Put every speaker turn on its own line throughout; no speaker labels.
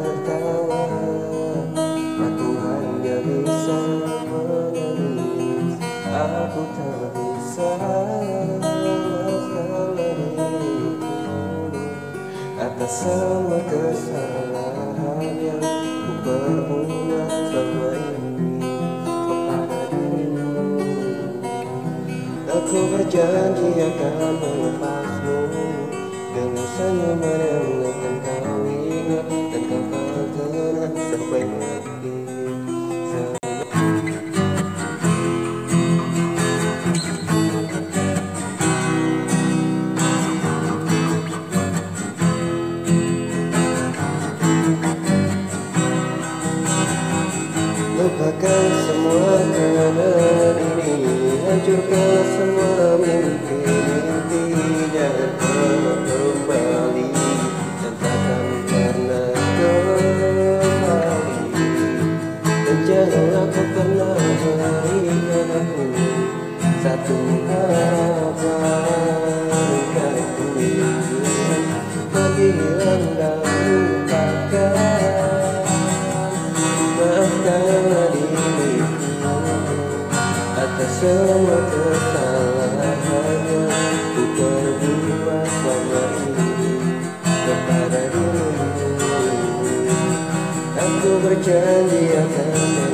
tertawa Aku hanya bisa menangis Aku tak bisa melepaskan diriku Atas semua kesalahan yang ku perbuat selama ini. Kepada dirimu Aku berjanji akan melepasmu Dengan senyuman yang Look like semua kesalahan yang Ku perbuat selama ini Kepada dirimu Aku berjanji akan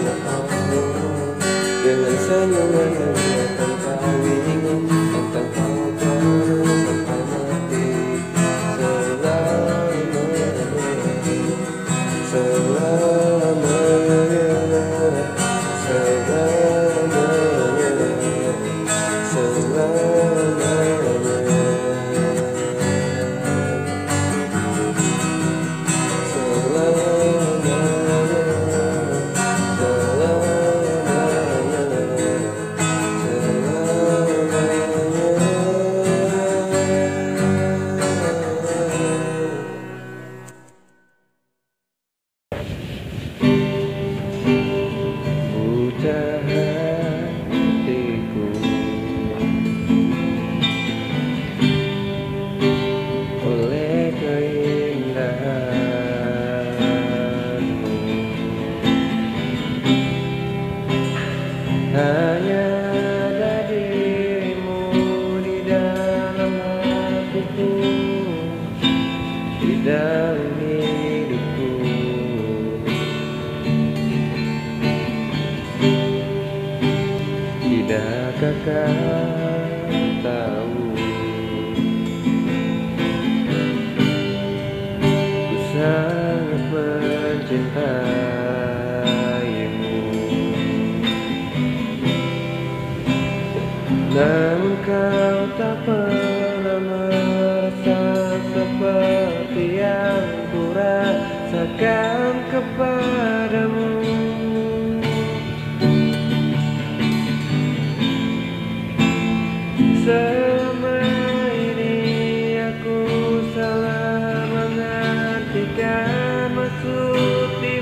answer dalam hidupku Tidakkah kau tahu? Ku sangat mencintaimu rasakan kepadamu. Selama ini aku salah mengartikan maksud di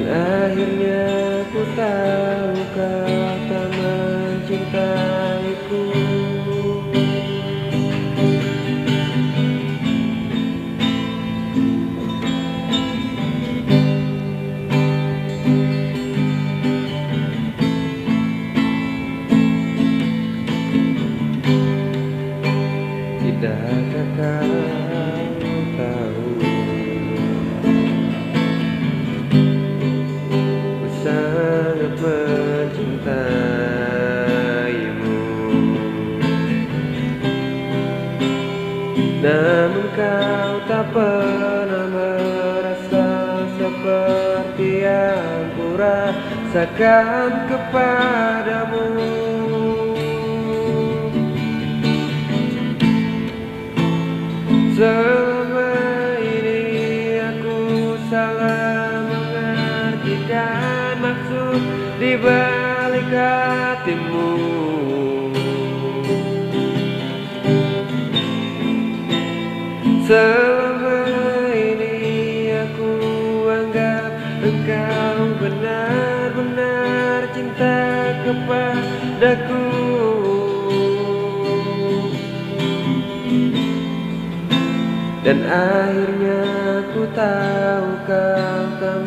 Dan akhirnya ku tahu ku rasakan kepadamu. Selama ini aku salah mengartikan maksud di balik hatimu. Selama kepadaku. Dan akhirnya ku tahu kau tak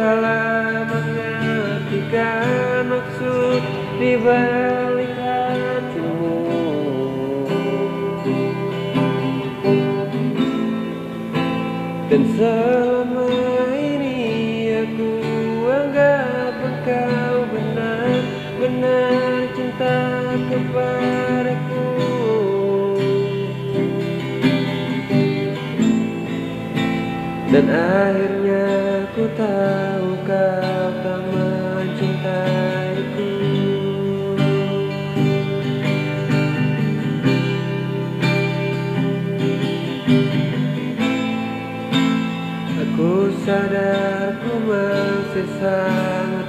salah mengartikan maksud di balik hatimu Dan selama ini aku anggap engkau benar-benar cinta kepadaku. Dan akhirnya ku tahu Aku sadar ku masih sangat